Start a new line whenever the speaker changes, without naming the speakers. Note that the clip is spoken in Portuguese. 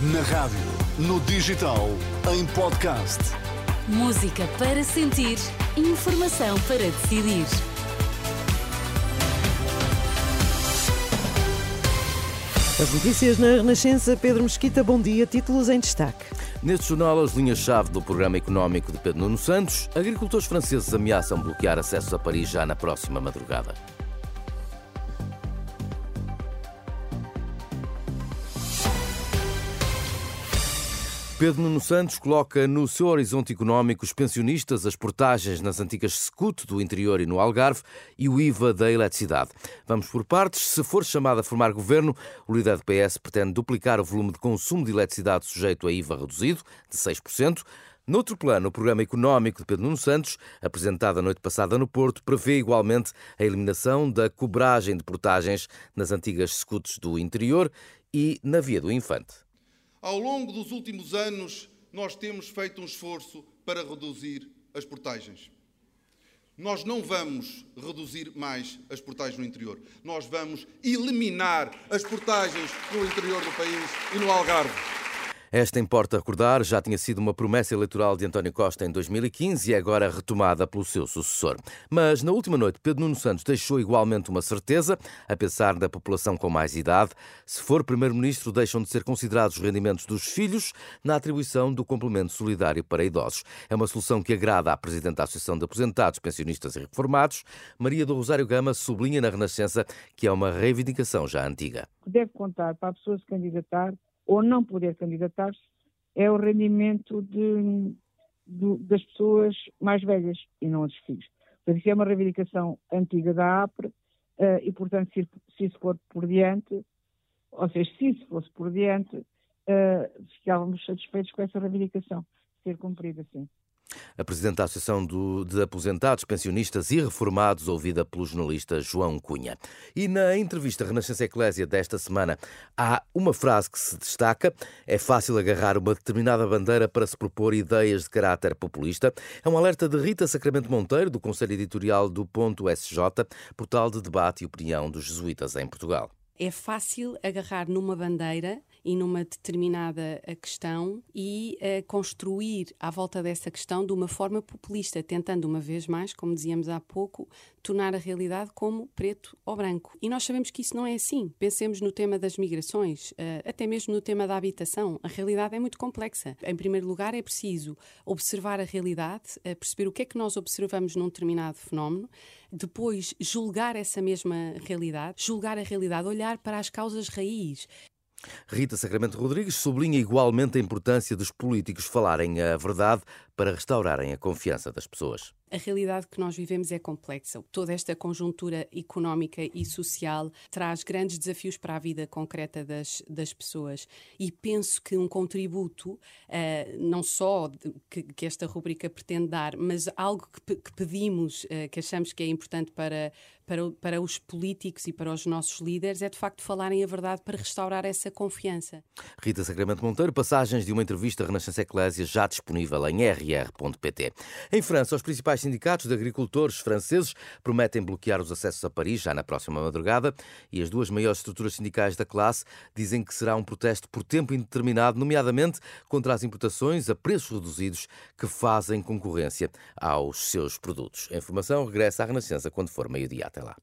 Na rádio, no digital, em podcast.
Música para sentir, informação para decidir.
As notícias na Renascença, Pedro Mesquita, bom dia. Títulos em destaque.
Neste jornal, as linhas-chave do programa económico de Pedro Nuno Santos, agricultores franceses ameaçam bloquear acessos a Paris já na próxima madrugada. Pedro Nuno Santos coloca no seu horizonte económico os pensionistas, as portagens nas antigas SECUT do interior e no Algarve e o IVA da eletricidade. Vamos por partes. Se for chamado a formar governo, o líder do PS pretende duplicar o volume de consumo de eletricidade sujeito a IVA reduzido, de 6%. Noutro plano, o programa económico de Pedro Nuno Santos, apresentado a noite passada no Porto, prevê igualmente a eliminação da cobragem de portagens nas antigas SECUTs do interior e na Via do Infante.
Ao longo dos últimos anos, nós temos feito um esforço para reduzir as portagens. Nós não vamos reduzir mais as portagens no interior. Nós vamos eliminar as portagens no interior do país e no Algarve.
Esta, importa recordar, já tinha sido uma promessa eleitoral de António Costa em 2015 e é agora retomada pelo seu sucessor. Mas na última noite, Pedro Nuno Santos deixou igualmente uma certeza, a pensar população com mais idade. Se for Primeiro-Ministro, deixam de ser considerados os rendimentos dos filhos na atribuição do complemento solidário para idosos. É uma solução que agrada à Presidente da Associação de Aposentados, Pensionistas e Reformados. Maria do Rosário Gama sublinha na Renascença que é uma reivindicação já antiga.
Deve contar para a pessoa se candidatar ou não poder candidatar-se é o rendimento de, de, das pessoas mais velhas e não dos filhos. Portanto, isso é uma reivindicação antiga da APRE uh, e, portanto, se, se, isso for por diante, ou seja, se isso fosse por diante, uh, ficávamos satisfeitos com essa reivindicação ser cumprida, sim.
A Presidente da Associação de Aposentados, Pensionistas e Reformados, ouvida pelo jornalista João Cunha. E na entrevista Renascença Eclésia desta semana, há uma frase que se destaca: é fácil agarrar uma determinada bandeira para se propor ideias de caráter populista. É um alerta de Rita Sacramento Monteiro, do Conselho Editorial do Ponto SJ, portal de debate e opinião dos jesuítas em Portugal.
É fácil agarrar numa bandeira e numa determinada eh, questão e uh, construir à volta dessa questão de uma forma populista, tentando uma vez mais, como dizíamos há pouco, tornar a realidade como preto ou branco. E nós sabemos que isso não é assim. Pensemos no tema das migrações, uh, até mesmo no tema da habitação. A realidade é muito complexa. Em primeiro lugar, é preciso observar a realidade, uh, perceber o que é que nós observamos num determinado fenómeno, depois julgar essa mesma realidade, julgar a realidade, olhar para as causas raiz.
Rita Sacramento Rodrigues sublinha igualmente a importância dos políticos falarem a verdade para restaurarem a confiança das pessoas.
A realidade que nós vivemos é complexa. Toda esta conjuntura económica e social traz grandes desafios para a vida concreta das, das pessoas. E penso que um contributo, uh, não só que, que, esta rubrica pretende dar, mas algo que, que pedimos, uh, que achamos que é importante para, para, para os políticos e para os nossos líderes, é de facto falarem a verdade para restaurar essa confiança.
Rita Sacramento Monteiro, passagens de uma entrevista Renascença Eclésia já disponível em Em França, os principais sindicatos de agricultores franceses prometem bloquear os acessos a Paris já na próxima madrugada e as duas maiores estruturas sindicais da classe dizem que será um protesto por tempo indeterminado, nomeadamente contra as importações a preços reduzidos que fazem concorrência aos seus produtos. A informação regressa à Renascença quando for meio-dia. Até lá.